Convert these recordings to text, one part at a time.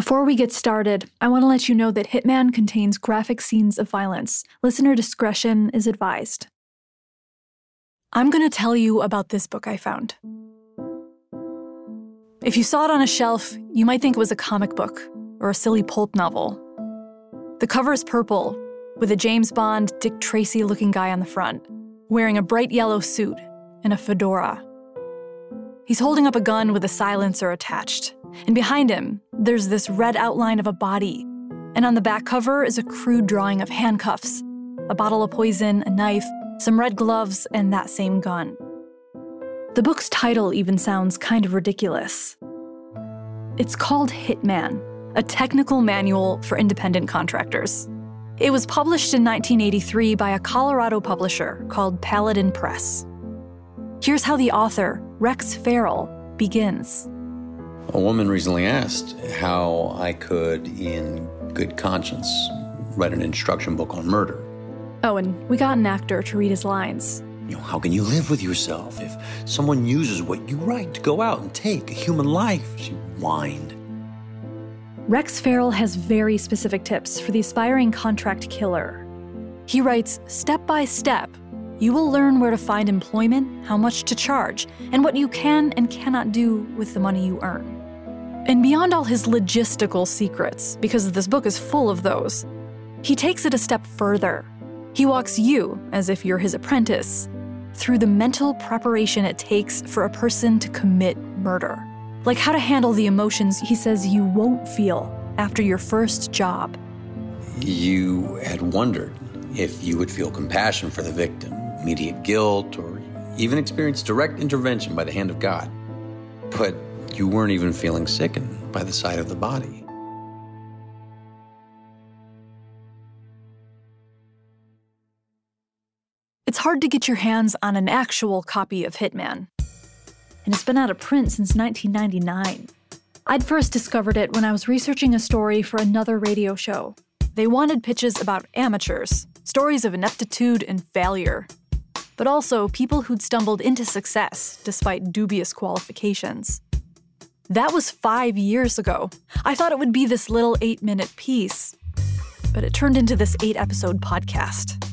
Before we get started, I want to let you know that Hitman contains graphic scenes of violence. Listener discretion is advised. I'm going to tell you about this book I found. If you saw it on a shelf, you might think it was a comic book or a silly pulp novel. The cover is purple, with a James Bond, Dick Tracy looking guy on the front, wearing a bright yellow suit and a fedora. He's holding up a gun with a silencer attached, and behind him, there's this red outline of a body. And on the back cover is a crude drawing of handcuffs, a bottle of poison, a knife, some red gloves, and that same gun. The book's title even sounds kind of ridiculous. It's called Hitman, a technical manual for independent contractors. It was published in 1983 by a Colorado publisher called Paladin Press. Here's how the author, Rex Feral, begins. A woman recently asked how I could, in good conscience, write an instruction book on murder. Oh, and we got an actor to read his lines. You know, how can you live with yourself if someone uses what you write to go out and take a human life? She whined. Rex Feral has very specific tips for the aspiring contract killer. He writes step by step, you will learn where to find employment, how much to charge, and what you can and cannot do with the money you earn. And beyond all his logistical secrets, because this book is full of those, he takes it a step further. He walks you, as if you're his apprentice, through the mental preparation it takes for a person to commit murder. Like how to handle the emotions he says you won't feel after your first job. You had wondered if you would feel compassion for the victim, immediate guilt, or even experience direct intervention by the hand of God. But you weren't even feeling sickened by the sight of the body. It's hard to get your hands on an actual copy of Hitman, and it's been out of print since 1999. I'd first discovered it when I was researching a story for another radio show. They wanted pitches about amateurs, stories of ineptitude and failure, but also people who'd stumbled into success despite dubious qualifications. That was five years ago. I thought it would be this little eight minute piece, but it turned into this eight episode podcast.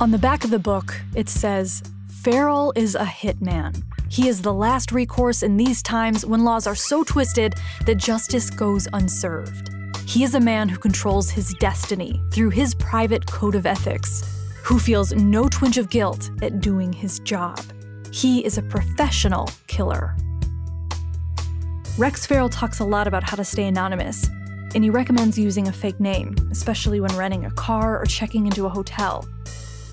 On the back of the book, it says Feral is a hitman. He is the last recourse in these times when laws are so twisted that justice goes unserved. He is a man who controls his destiny through his private code of ethics, who feels no twinge of guilt at doing his job. He is a professional killer. Rex Feral talks a lot about how to stay anonymous, and he recommends using a fake name, especially when renting a car or checking into a hotel.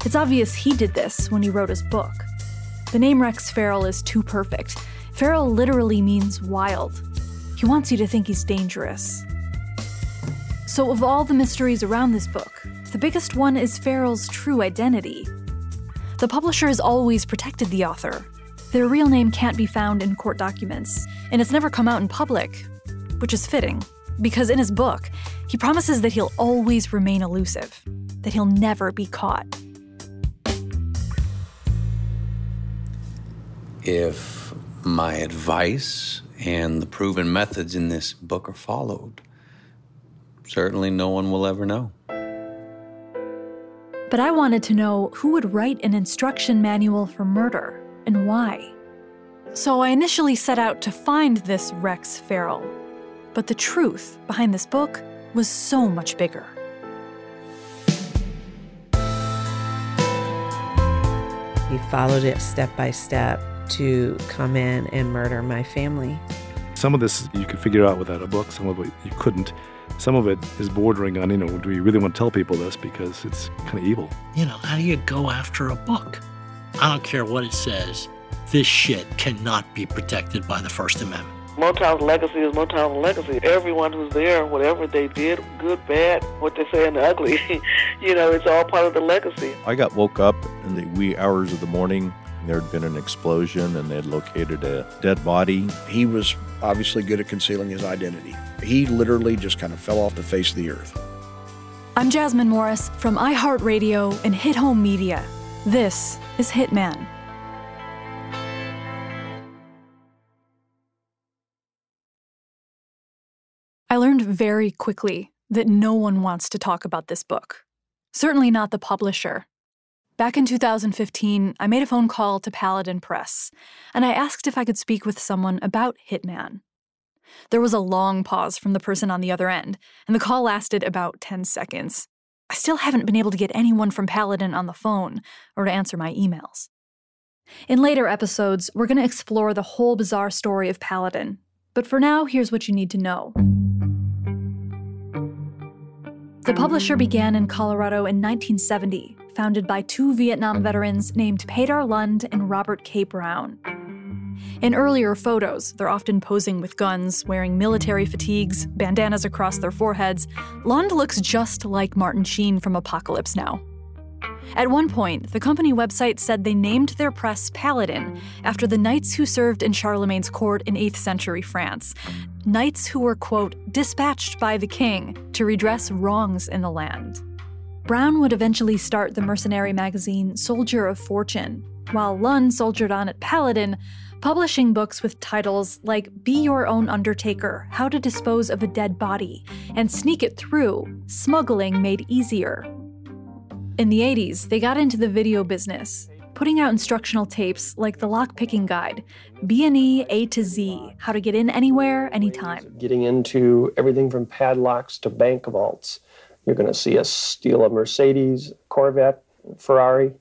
It's obvious he did this when he wrote his book. The name Rex Feral is too perfect. Feral literally means wild. He wants you to think he's dangerous. So, of all the mysteries around this book, the biggest one is Feral's true identity. The publisher has always protected the author. Their real name can't be found in court documents, and it's never come out in public. which is fitting, because in his book, he promises that he'll always remain elusive, that he'll never be caught. If my advice and the proven methods in this book are followed, certainly no one will ever know. But I wanted to know who would write an instruction manual for murder and why. So I initially set out to find this Rex Feral. But the truth behind this book was so much bigger. He followed it step by step to come in and murder my family. Some of this you could figure out without a book, some of it you couldn't. Some of it is bordering on, you know, do we really want to tell people this because it's kind of evil? You know, how do you go after a book? I don't care what it says. This shit cannot be protected by the First Amendment. Motown's legacy is Motown's legacy. Everyone who's there, whatever they did, good, bad, what they say and the ugly, you know, it's all part of the legacy. I got woke up in the wee hours of the morning. There had been an explosion and they had located a dead body. He was obviously good at concealing his identity. He literally just kind of fell off the face of the earth. I'm Jasmine Morris from iHeartRadio and Hit Home Media. This is Hitman. I learned very quickly that no one wants to talk about this book. Certainly not the publisher. Back in 2015, I made a phone call to Paladin Press, and I asked if I could speak with someone about Hitman. There was a long pause from the person on the other end, and the call lasted about 10 seconds. I still haven't been able to get anyone from Paladin on the phone or to answer my emails. In later episodes, we're going to explore the whole bizarre story of Paladin, but for now, here's what you need to know. The publisher began in Colorado in 1970, founded by two Vietnam veterans named Peder Lund and Robert K. Brown. In earlier photos, they're often posing with guns, wearing military fatigues, bandanas across their foreheads. Lund looks just like Martin Sheen from Apocalypse Now. At one point, the company website said they named their press Paladin after the knights who served in Charlemagne's court in 8th century France. Knights who were, quote, dispatched by the king to redress wrongs in the land. Brown would eventually start the mercenary magazine Soldier of Fortune, while Lund soldiered on at Paladin, publishing books with titles like Be Your Own Undertaker How to Dispose of a Dead Body, and Sneak It Through Smuggling Made Easier. In the 80s, they got into the video business, putting out instructional tapes like the lockpicking guide, B&E A to Z, how to get in anywhere, anytime. Getting into everything from padlocks to bank vaults. You're going to see us steal a Mercedes, Corvette, Ferrari.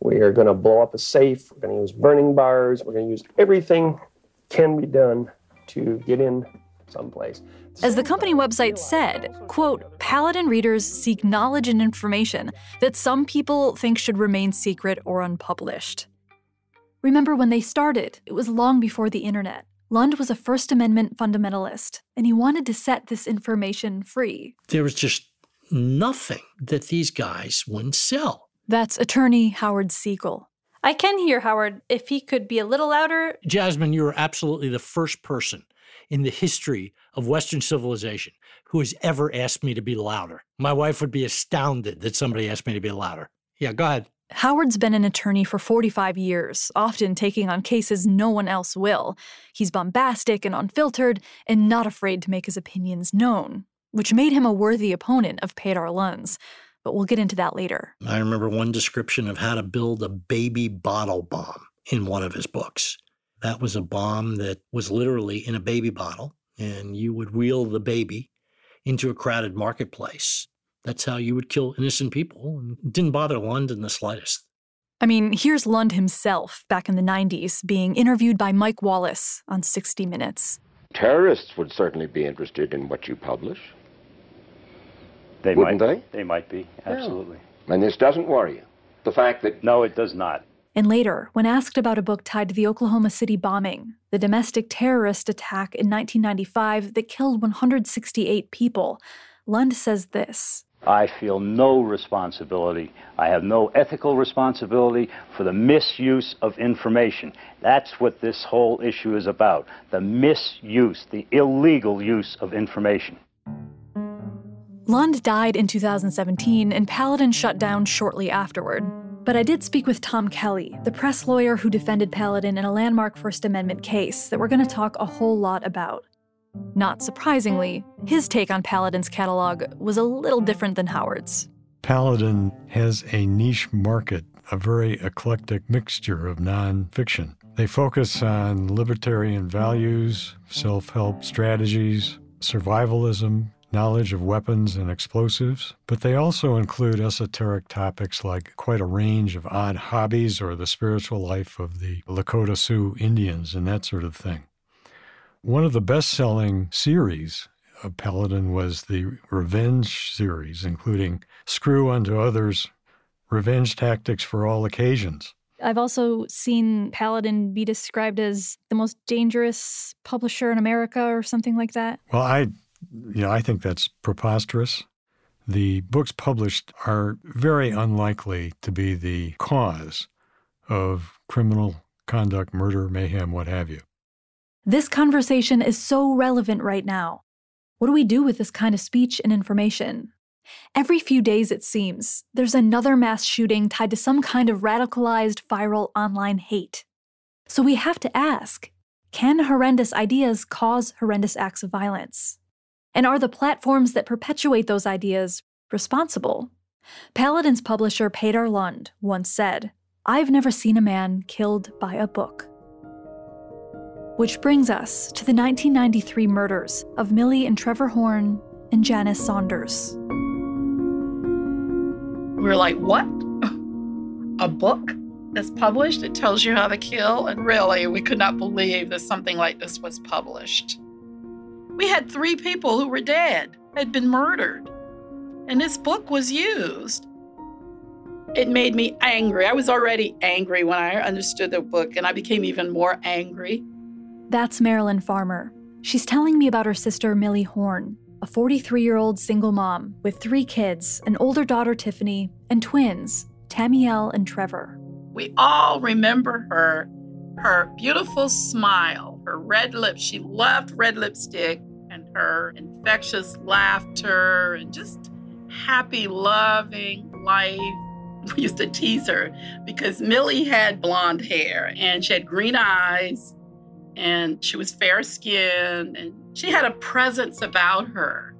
We are going to blow up a safe. We're going to use burning bars. We're going to use everything can be done to get in someplace. As the company website said, quote, Paladin readers seek knowledge and information that some people think should remain secret or unpublished. Remember when they started, it was long before the internet. Lund was a First Amendment fundamentalist, and he wanted to set this information free. There was just nothing that these guys wouldn't sell. That's attorney Howard Siegel. I can hear Howard if he could be a little louder. Jasmine, you are absolutely the first person in the history of Western civilization who has ever asked me to be louder. My wife would be astounded that somebody asked me to be louder. Yeah, go ahead. Howard's been an attorney for 45 years, often taking on cases no one else will. He's bombastic and unfiltered, and not afraid to make his opinions known, which made him a worthy opponent of Peder Lund's. But we'll get into that later. I remember one description of how to build a baby bottle bomb in one of his books. That was a bomb that was literally in a baby bottle, and you would wheel the baby into a crowded marketplace. That's how you would kill innocent people. And it didn't bother Lund in the slightest. I mean, here's Lund himself back in the 90s being interviewed by Mike Wallace on 60 Minutes. Terrorists would certainly be interested in what you publish. They Wouldn't might, they? They might be, absolutely. And this doesn't worry you. The fact that. No, it does not. And later, when asked about a book tied to the Oklahoma City bombing, the domestic terrorist attack in 1995 that killed 168 people, Lund says this I feel no responsibility. I have no ethical responsibility for the misuse of information. That's what this whole issue is about the misuse, the illegal use of information. Lund died in 2017 and Paladin shut down shortly afterward. But I did speak with Tom Kelly, the press lawyer who defended Paladin in a landmark First Amendment case that we're going to talk a whole lot about. Not surprisingly, his take on Paladin's catalog was a little different than Howard's. Paladin has a niche market, a very eclectic mixture of nonfiction. They focus on libertarian values, self help strategies, survivalism, knowledge of weapons and explosives, but they also include esoteric topics like quite a range of odd hobbies or the spiritual life of the Lakota Sioux Indians and that sort of thing. One of the best selling series of Paladin was the Revenge series, including Screw Unto Others, Revenge Tactics for All Occasions. I've also seen Paladin be described as the most dangerous publisher in America or something like that. Well, I you know, I think that's preposterous. The books published are very unlikely to be the cause of criminal conduct, murder, mayhem, what have you. This conversation is so relevant right now. What do we do with this kind of speech and information? Every few days, it seems, there's another mass shooting tied to some kind of radicalized viral online hate. So we have to ask can horrendous ideas cause horrendous acts of violence? And are the platforms that perpetuate those ideas responsible? Paladin's publisher Peder Lund once said, I've never seen a man killed by a book. Which brings us to the 1993 murders of Millie and Trevor Horn and Janice Saunders. We were like, what? A book that's published? It tells you how to kill? And really, we could not believe that something like this was published. We had three people who were dead, had been murdered, and this book was used. It made me angry. I was already angry when I understood the book, and I became even more angry. That's Marilyn Farmer. She's telling me about her sister, Millie Horn, a 43 year old single mom with three kids an older daughter, Tiffany, and twins, Tamiel and Trevor. We all remember her, her beautiful smile, her red lips. She loved red lipstick her infectious laughter and just happy, loving life. We used to tease her because Millie had blonde hair and she had green eyes and she was fair skinned and she had a presence about her.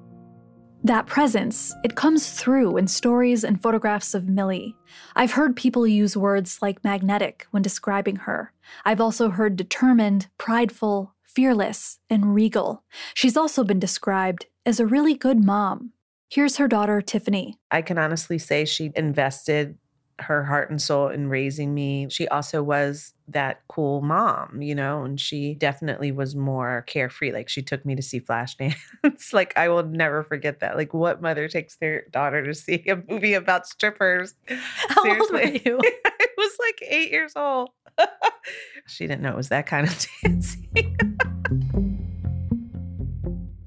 That presence, it comes through in stories and photographs of Millie. I've heard people use words like magnetic when describing her. I've also heard determined, prideful, fearless, and regal. She's also been described as a really good mom. Here's her daughter, Tiffany. I can honestly say she invested her heart and soul in raising me. She also was that cool mom, you know, and she definitely was more carefree. Like she took me to see Flashdance. like I will never forget that. Like what mother takes their daughter to see a movie about strippers? How Seriously. old were you? I was like eight years old. she didn't know it was that kind of dancing.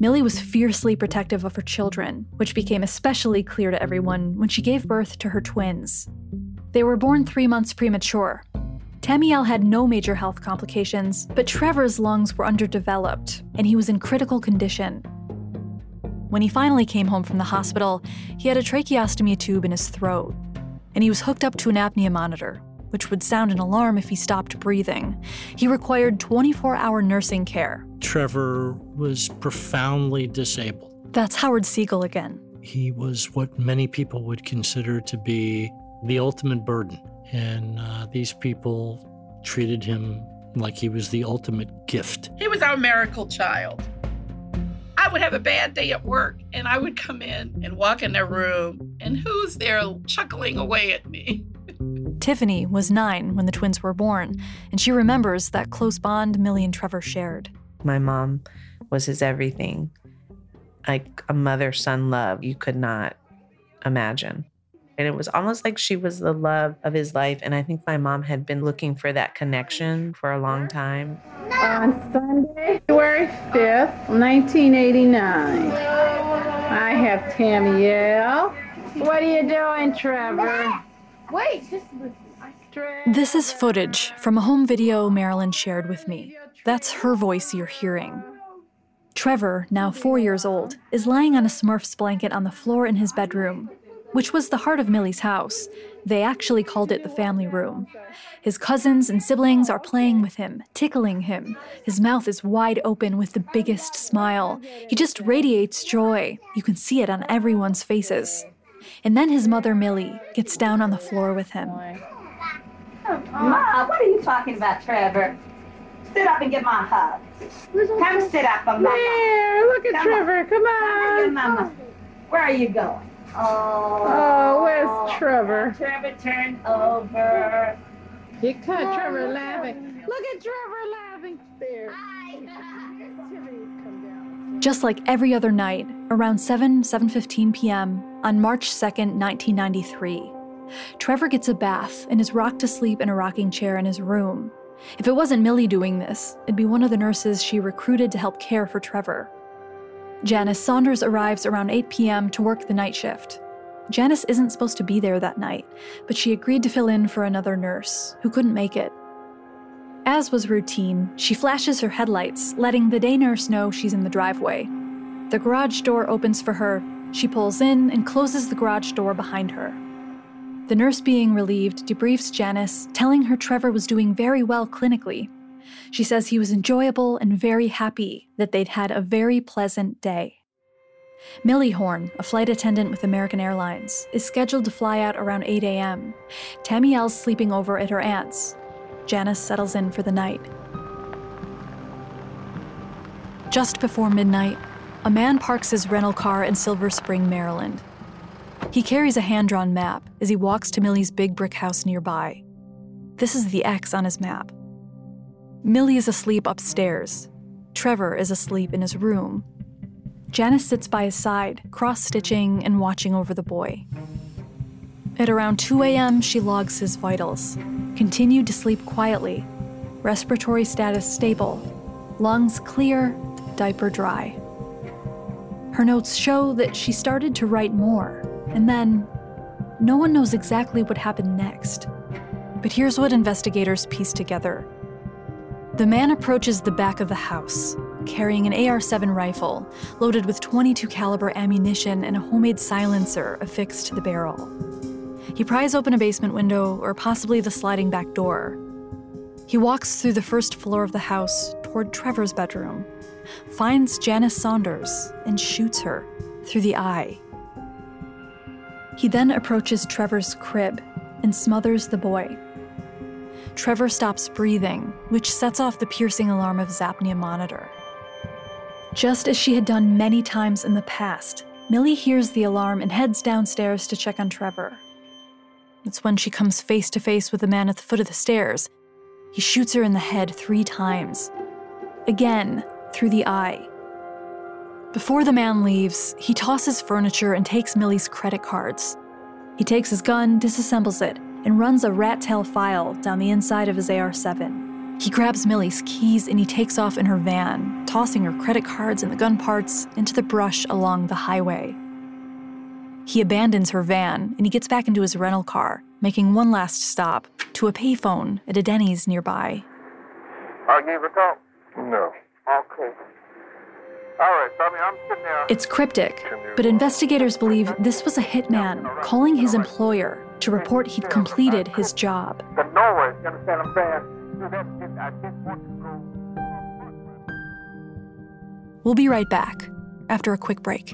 Millie was fiercely protective of her children, which became especially clear to everyone when she gave birth to her twins. They were born three months premature. Tamiel had no major health complications, but Trevor's lungs were underdeveloped, and he was in critical condition. When he finally came home from the hospital, he had a tracheostomy tube in his throat, and he was hooked up to an apnea monitor, which would sound an alarm if he stopped breathing. He required 24 hour nursing care. Trevor was profoundly disabled. That's Howard Siegel again. He was what many people would consider to be the ultimate burden. And uh, these people treated him like he was the ultimate gift. He was our miracle child. I would have a bad day at work and I would come in and walk in their room, and who's there chuckling away at me? Tiffany was nine when the twins were born, and she remembers that close bond Millie and Trevor shared. My mom was his everything, like a mother son love you could not imagine. And it was almost like she was the love of his life. And I think my mom had been looking for that connection for a long time. On Sunday, February 5th, 1989. I have Tamiel. What are you doing, Trevor? Wait, this This is footage from a home video Marilyn shared with me. That's her voice you're hearing. Trevor, now four years old, is lying on a Smurf's blanket on the floor in his bedroom, which was the heart of Millie's house. They actually called it the family room. His cousins and siblings are playing with him, tickling him. His mouth is wide open with the biggest smile. He just radiates joy. You can see it on everyone's faces. And then his mother, Millie, gets down on the floor with him. Ma, what are you talking about, Trevor? Sit up and give my hug. Come sit up on my There, look at Come Trevor. on. Come Come here, on. Mama. Where are you going? Oh, Oh, where's Trevor? Trevor, turn over. You caught oh, Trevor laughing. Look at Trevor laughing. There. Just like every other night, around 7, 7:15 p.m. on March 2, 1993, Trevor gets a bath and is rocked to sleep in a rocking chair in his room. If it wasn't Millie doing this, it'd be one of the nurses she recruited to help care for Trevor. Janice Saunders arrives around 8 p.m. to work the night shift. Janice isn't supposed to be there that night, but she agreed to fill in for another nurse who couldn't make it. As was routine, she flashes her headlights, letting the day nurse know she's in the driveway. The garage door opens for her. She pulls in and closes the garage door behind her. The nurse, being relieved, debriefs Janice, telling her Trevor was doing very well clinically. She says he was enjoyable and very happy that they'd had a very pleasant day. Millie Horn, a flight attendant with American Airlines, is scheduled to fly out around 8 a.m. Tamiel's sleeping over at her aunt's. Janice settles in for the night. Just before midnight, a man parks his rental car in Silver Spring, Maryland. He carries a hand drawn map as he walks to Millie's big brick house nearby. This is the X on his map. Millie is asleep upstairs. Trevor is asleep in his room. Janice sits by his side, cross stitching and watching over the boy. At around 2 a.m., she logs his vitals. Continued to sleep quietly. Respiratory status stable. Lungs clear, diaper dry. Her notes show that she started to write more, and then no one knows exactly what happened next. But here's what investigators piece together. The man approaches the back of the house, carrying an AR-7 rifle loaded with 22 caliber ammunition and a homemade silencer affixed to the barrel. He pries open a basement window or possibly the sliding back door. He walks through the first floor of the house toward Trevor's bedroom, finds Janice Saunders, and shoots her through the eye. He then approaches Trevor's crib and smothers the boy. Trevor stops breathing, which sets off the piercing alarm of his apnea monitor. Just as she had done many times in the past, Millie hears the alarm and heads downstairs to check on Trevor. It's when she comes face to face with the man at the foot of the stairs. He shoots her in the head three times. Again, through the eye. Before the man leaves, he tosses furniture and takes Millie's credit cards. He takes his gun, disassembles it, and runs a rat tail file down the inside of his AR 7. He grabs Millie's keys and he takes off in her van, tossing her credit cards and the gun parts into the brush along the highway. He abandons her van and he gets back into his rental car, making one last stop to a payphone at a Denny's nearby. I'll give a call. No. Okay. All right, so I mean, I'm sitting there. It's cryptic, but investigators believe this was a hitman calling his employer to report he'd completed his job. But nowhere, you understand I'm saying? So that, that, I didn't want to go. We'll be right back after a quick break.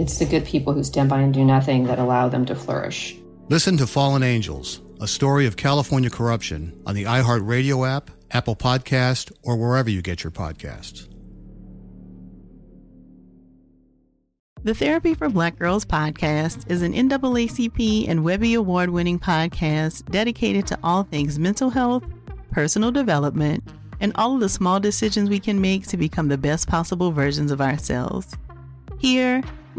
It's the good people who stand by and do nothing that allow them to flourish. Listen to Fallen Angels, a story of California corruption on the iHeartRadio app, Apple Podcast, or wherever you get your podcasts. The Therapy for Black Girls podcast is an NAACP and Webby Award winning podcast dedicated to all things mental health, personal development, and all of the small decisions we can make to become the best possible versions of ourselves. Here,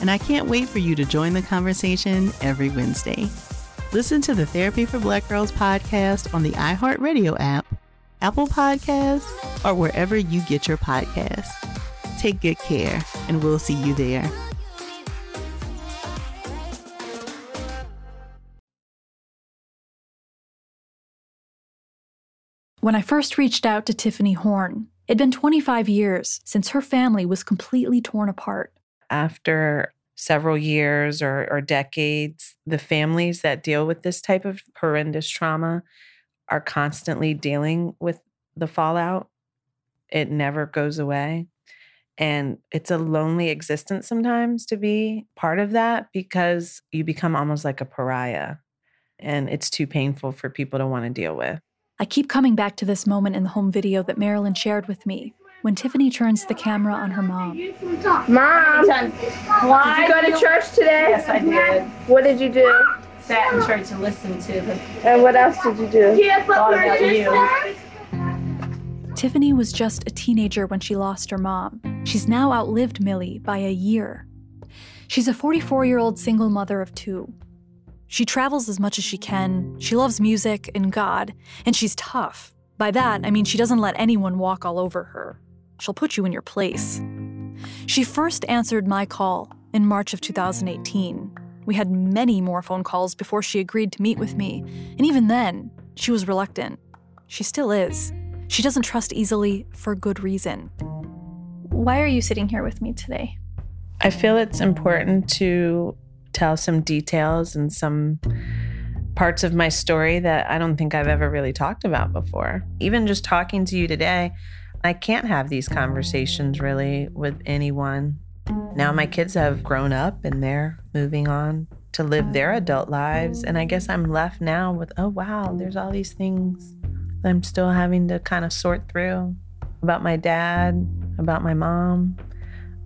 and I can't wait for you to join the conversation every Wednesday. Listen to the Therapy for Black Girls podcast on the iHeartRadio app, Apple Podcasts, or wherever you get your podcasts. Take good care, and we'll see you there. When I first reached out to Tiffany Horn, it'd been 25 years since her family was completely torn apart. After several years or, or decades, the families that deal with this type of horrendous trauma are constantly dealing with the fallout. It never goes away. And it's a lonely existence sometimes to be part of that because you become almost like a pariah and it's too painful for people to want to deal with. I keep coming back to this moment in the home video that Marilyn shared with me when Tiffany turns the camera on her mom. Mom, did you go to church today? Yes, I did. What did you do? Sat in church and listened to the. And what else did you do? Thought about you. Tiffany was just a teenager when she lost her mom. She's now outlived Millie by a year. She's a 44 year old single mother of two. She travels as much as she can, she loves music and God, and she's tough. By that, I mean she doesn't let anyone walk all over her. She'll put you in your place. She first answered my call in March of 2018. We had many more phone calls before she agreed to meet with me, and even then, she was reluctant. She still is. She doesn't trust easily for good reason. Why are you sitting here with me today? I feel it's important to tell some details and some parts of my story that I don't think I've ever really talked about before. Even just talking to you today, I can't have these conversations really with anyone. Now my kids have grown up and they're moving on to live their adult lives. And I guess I'm left now with, oh, wow, there's all these things I'm still having to kind of sort through about my dad, about my mom,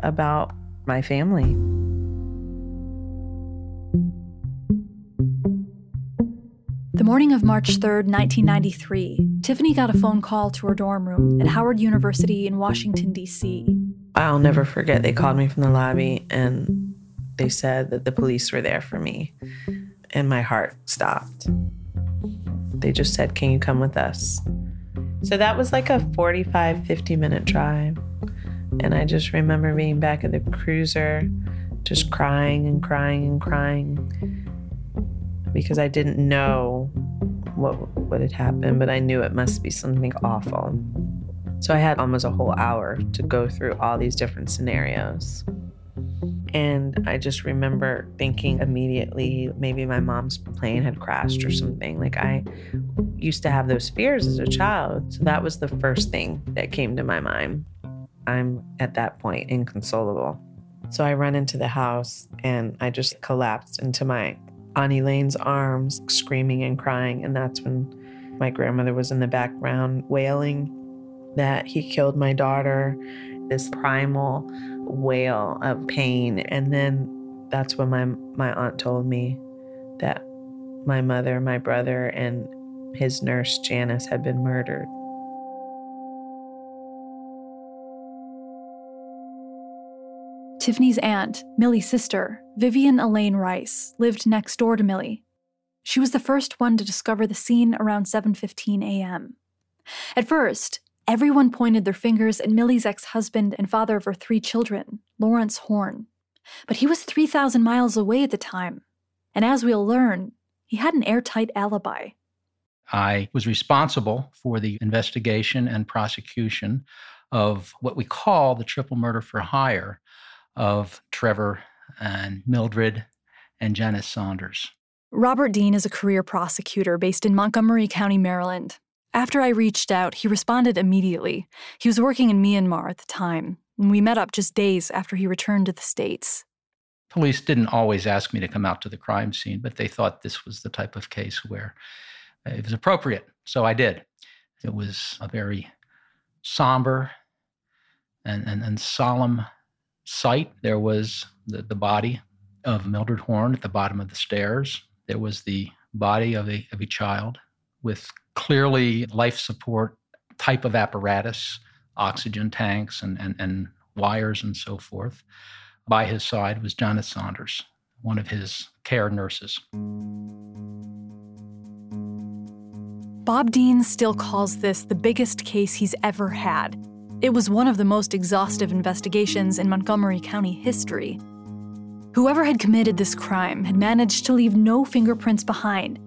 about my family. The morning of March 3rd, 1993, Tiffany got a phone call to her dorm room at Howard University in Washington, D.C. I'll never forget, they called me from the lobby and they said that the police were there for me. and my heart stopped. They just said, Can you come with us? So that was like a 45, 50 minute drive. And I just remember being back at the cruiser, just crying and crying and crying because I didn't know what what had happened, but I knew it must be something awful. So I had almost a whole hour to go through all these different scenarios. And I just remember thinking immediately maybe my mom's plane had crashed or something. Like I used to have those fears as a child. So that was the first thing that came to my mind. I'm at that point inconsolable. So I run into the house and I just collapsed into my Aunt Elaine's arms, screaming and crying. And that's when my grandmother was in the background wailing that he killed my daughter, this primal wail of pain. And then that's when my, my aunt told me that my mother, my brother, and his nurse, Janice, had been murdered. Tiffany's aunt, Millie's sister, Vivian Elaine Rice, lived next door to Millie. She was the first one to discover the scene around 7:15 a.m. At first, everyone pointed their fingers at Millie's ex-husband and father of her three children, Lawrence Horn. But he was 3,000 miles away at the time. And as we'll learn, he had an airtight alibi. I was responsible for the investigation and prosecution of what we call the triple murder for hire of Trevor and Mildred and Janice Saunders. Robert Dean is a career prosecutor based in Montgomery County, Maryland. After I reached out, he responded immediately. He was working in Myanmar at the time, and we met up just days after he returned to the States. Police didn't always ask me to come out to the crime scene, but they thought this was the type of case where uh, it was appropriate. So I did. It was a very somber and, and, and solemn sight. There was the, the body of Mildred Horn at the bottom of the stairs. There was the body of a, of a child with clearly life support type of apparatus, oxygen tanks and, and, and wires and so forth. By his side was Janice Saunders, one of his care nurses. Bob Dean still calls this the biggest case he's ever had. It was one of the most exhaustive investigations in Montgomery County history. Whoever had committed this crime had managed to leave no fingerprints behind.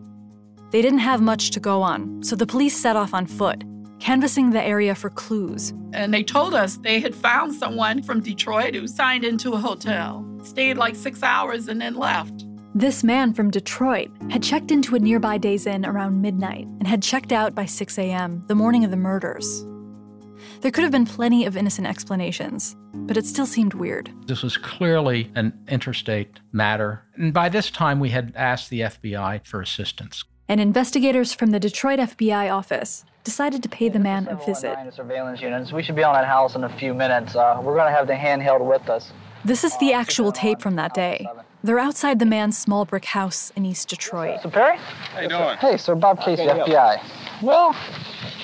They didn't have much to go on, so the police set off on foot, canvassing the area for clues. And they told us they had found someone from Detroit who signed into a hotel, stayed like six hours, and then left. This man from Detroit had checked into a nearby Days Inn around midnight and had checked out by 6 a.m., the morning of the murders. There could have been plenty of innocent explanations, but it still seemed weird. This was clearly an interstate matter. And by this time, we had asked the FBI for assistance. And investigators from the Detroit FBI office decided to pay the man a visit. Surveillance units. We should be on that house in a few minutes. Uh, we're going to have the handheld with us. This is the actual tape from that day. They're outside the man's small brick house in East Detroit. Sir Perry? How you doing? Hey, sir, Bob Casey, FBI. Well,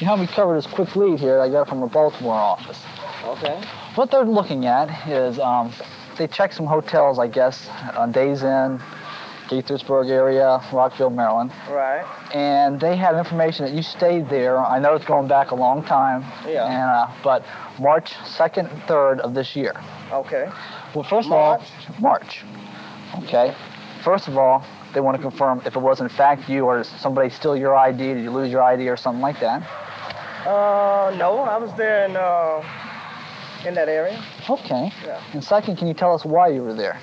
you helped me cover this quick lead here I got from the Baltimore office. Okay. What they're looking at is um, they checked some hotels, I guess, on Days Inn, Gaithersburg area, Rockville, Maryland. Right. And they have information that you stayed there. I know it's going back a long time. Yeah. And, uh, but March 2nd and 3rd of this year. Okay. Well, first March? of all, March. Okay. First of all, they want to confirm if it was in fact you or somebody steal your ID, did you lose your ID or something like that? Uh, no, I was there in, uh, in that area. Okay. Yeah. And second, can you tell us why you were there?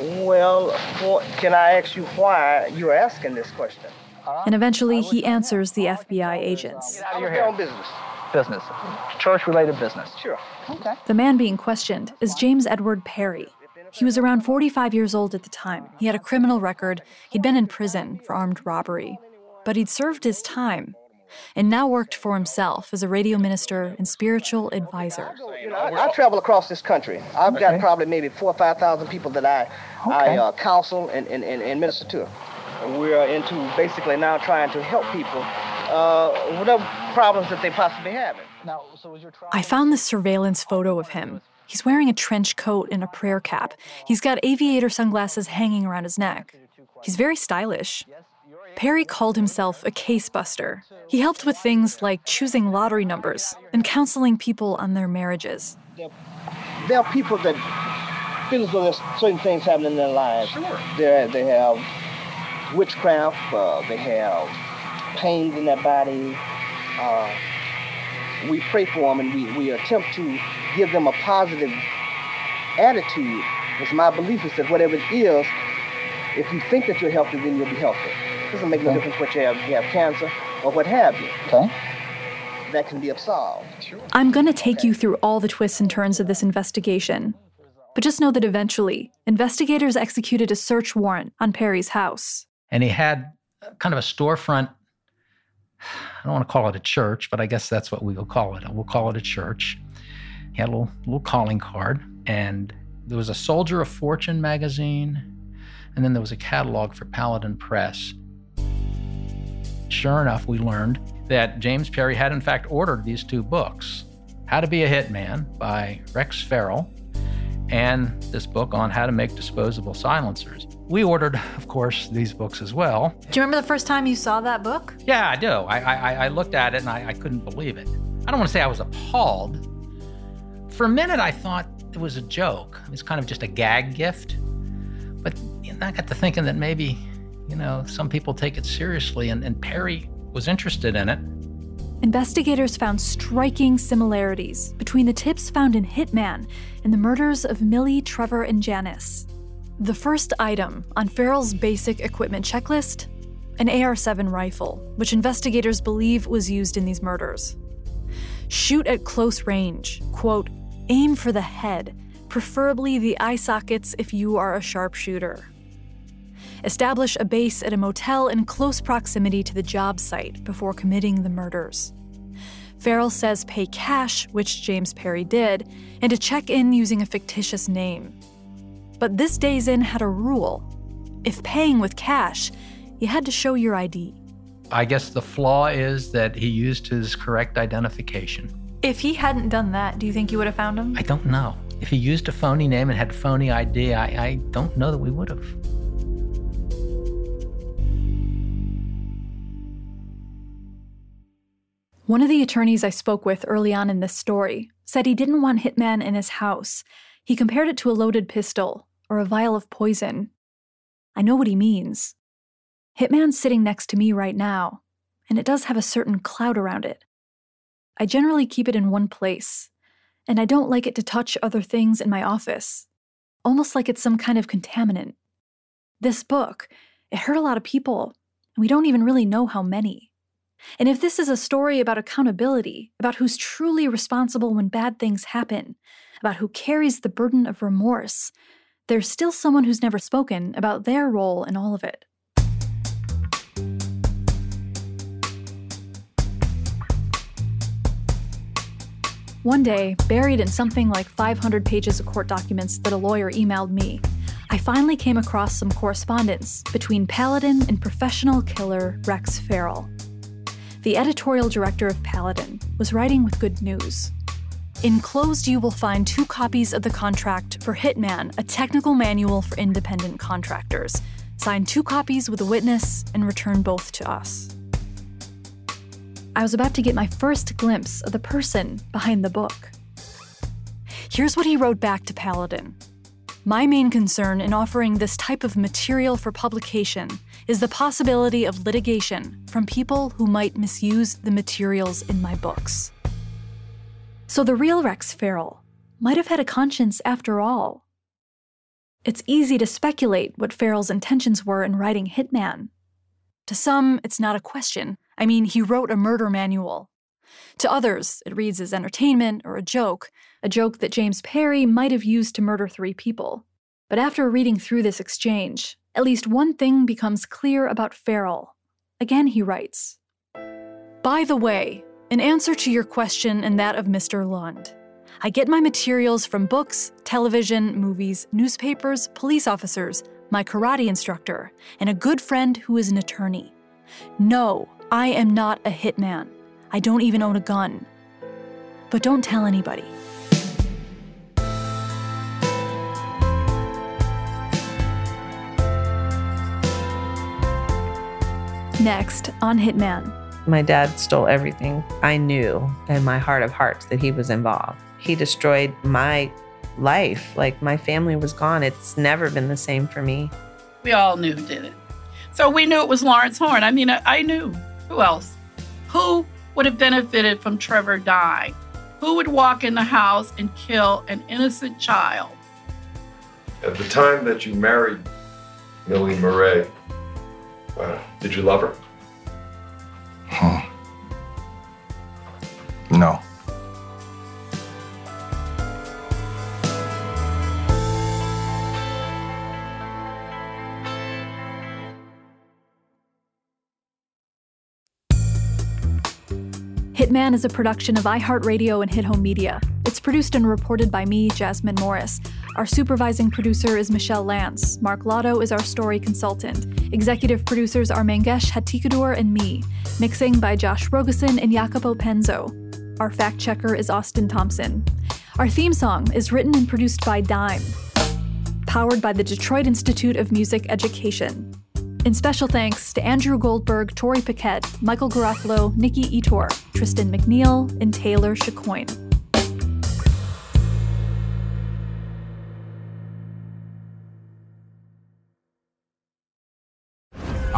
Well, for, can I ask you why you're asking this question? And eventually, he answers the FBI agents. I was there on business. Business. Church-related business. Sure. Okay. The man being questioned is James Edward Perry. He was around 45 years old at the time. He had a criminal record. He'd been in prison for armed robbery. But he'd served his time and now worked for himself as a radio minister and spiritual advisor. You know, I, I travel across this country. I've got probably maybe four or five thousand people that I, I uh, counsel and, and, and, and minister to. And we're into basically now trying to help people, uh, whatever problems that they possibly have. Now, so was your trial? I found this surveillance photo of him. He's wearing a trench coat and a prayer cap. He's got aviator sunglasses hanging around his neck. He's very stylish. Perry called himself a case buster. He helped with things like choosing lottery numbers and counseling people on their marriages. There are people that feel as though there's certain things happening in their lives. Sure. They're, they have witchcraft, uh, they have pains in their body. Uh, we pray for them and we, we attempt to give them a positive attitude. It's my belief is that whatever it is, if you think that you're healthy, then you'll be healthy. It doesn't make no difference what you have, you have cancer or what have you. Okay. That can be absolved. I'm going to take you through all the twists and turns of this investigation. But just know that eventually, investigators executed a search warrant on Perry's house. And he had kind of a storefront. I don't want to call it a church, but I guess that's what we will call it. We'll call it a church. He had a little, little calling card, and there was a Soldier of Fortune magazine, and then there was a catalog for Paladin Press. Sure enough, we learned that James Perry had, in fact, ordered these two books How to Be a Hitman by Rex Feral and this book on how to make disposable silencers. We ordered, of course, these books as well. Do you remember the first time you saw that book? Yeah, I do. I, I, I looked at it and I, I couldn't believe it. I don't want to say I was appalled. For a minute, I thought it was a joke. It's kind of just a gag gift. But I got to thinking that maybe, know, some people take it seriously, and, and Perry was interested in it. Investigators found striking similarities between the tips found in Hitman and the murders of Millie, Trevor, and Janice. The first item on Feral's basic equipment checklist an AR 7 rifle, which investigators believe was used in these murders. Shoot at close range, quote, aim for the head, preferably the eye sockets if you are a sharpshooter. Establish a base at a motel in close proximity to the job site before committing the murders. Feral says pay cash, which James Perry did, and to check in using a fictitious name. But this Days Inn had a rule. If paying with cash, you had to show your ID. I guess the flaw is that he used his correct identification. If he hadn't done that, do you think you would have found him? I don't know. If he used a phony name and had phony ID, I, I don't know that we would have. One of the attorneys I spoke with early on in this story said he didn't want Hitman in his house. He compared it to a loaded pistol or a vial of poison. I know what he means. Hitman's sitting next to me right now, and it does have a certain cloud around it. I generally keep it in one place, and I don't like it to touch other things in my office, almost like it's some kind of contaminant. This book, it hurt a lot of people, and we don't even really know how many. And if this is a story about accountability, about who's truly responsible when bad things happen, about who carries the burden of remorse, there's still someone who's never spoken about their role in all of it. One day, buried in something like 500 pages of court documents that a lawyer emailed me, I finally came across some correspondence between Paladin and professional killer Rex Feral. The editorial director of Paladin was writing with good news. Enclosed, you will find two copies of the contract for Hitman, a technical manual for independent contractors. Sign two copies with a witness and return both to us. I was about to get my first glimpse of the person behind the book. Here's what he wrote back to Paladin My main concern in offering this type of material for publication is the possibility of litigation from people who might misuse the materials in my books. So the real Rex Feral might have had a conscience after all. It's easy to speculate what Feral's intentions were in writing Hitman. To some, it's not a question. I mean, he wrote a murder manual. To others, it reads as entertainment or a joke, a joke that James Perry might have used to murder three people. But after reading through this exchange, at least one thing becomes clear about Feral. Again, he writes By the way, in answer to your question and that of Mr. Lund, I get my materials from books, television, movies, newspapers, police officers, my karate instructor, and a good friend who is an attorney. No, I am not a hitman. I don't even own a gun. But don't tell anybody. Next on Hitman. My dad stole everything. I knew in my heart of hearts that he was involved. He destroyed my life. Like my family was gone. It's never been the same for me. We all knew who did it. So we knew it was Lawrence Horn. I mean, I, I knew. Who else? Who would have benefited from Trevor dying? Who would walk in the house and kill an innocent child? At the time that you married Millie Murray, did you love her? Hmm. No. Hitman is a production of iHeartRadio and Hit Home Media. It's produced and reported by me, Jasmine Morris. Our supervising producer is Michelle Lance. Mark Lotto is our story consultant. Executive producers are Mangesh Hattikudur and me. Mixing by Josh Rogosin and Jacopo Penzo. Our fact checker is Austin Thompson. Our theme song is written and produced by Dime. Powered by the Detroit Institute of Music Education. And special thanks to Andrew Goldberg, Tori Paquette, Michael Garofalo, Nikki Etor, Tristan McNeil, and Taylor Chicoine.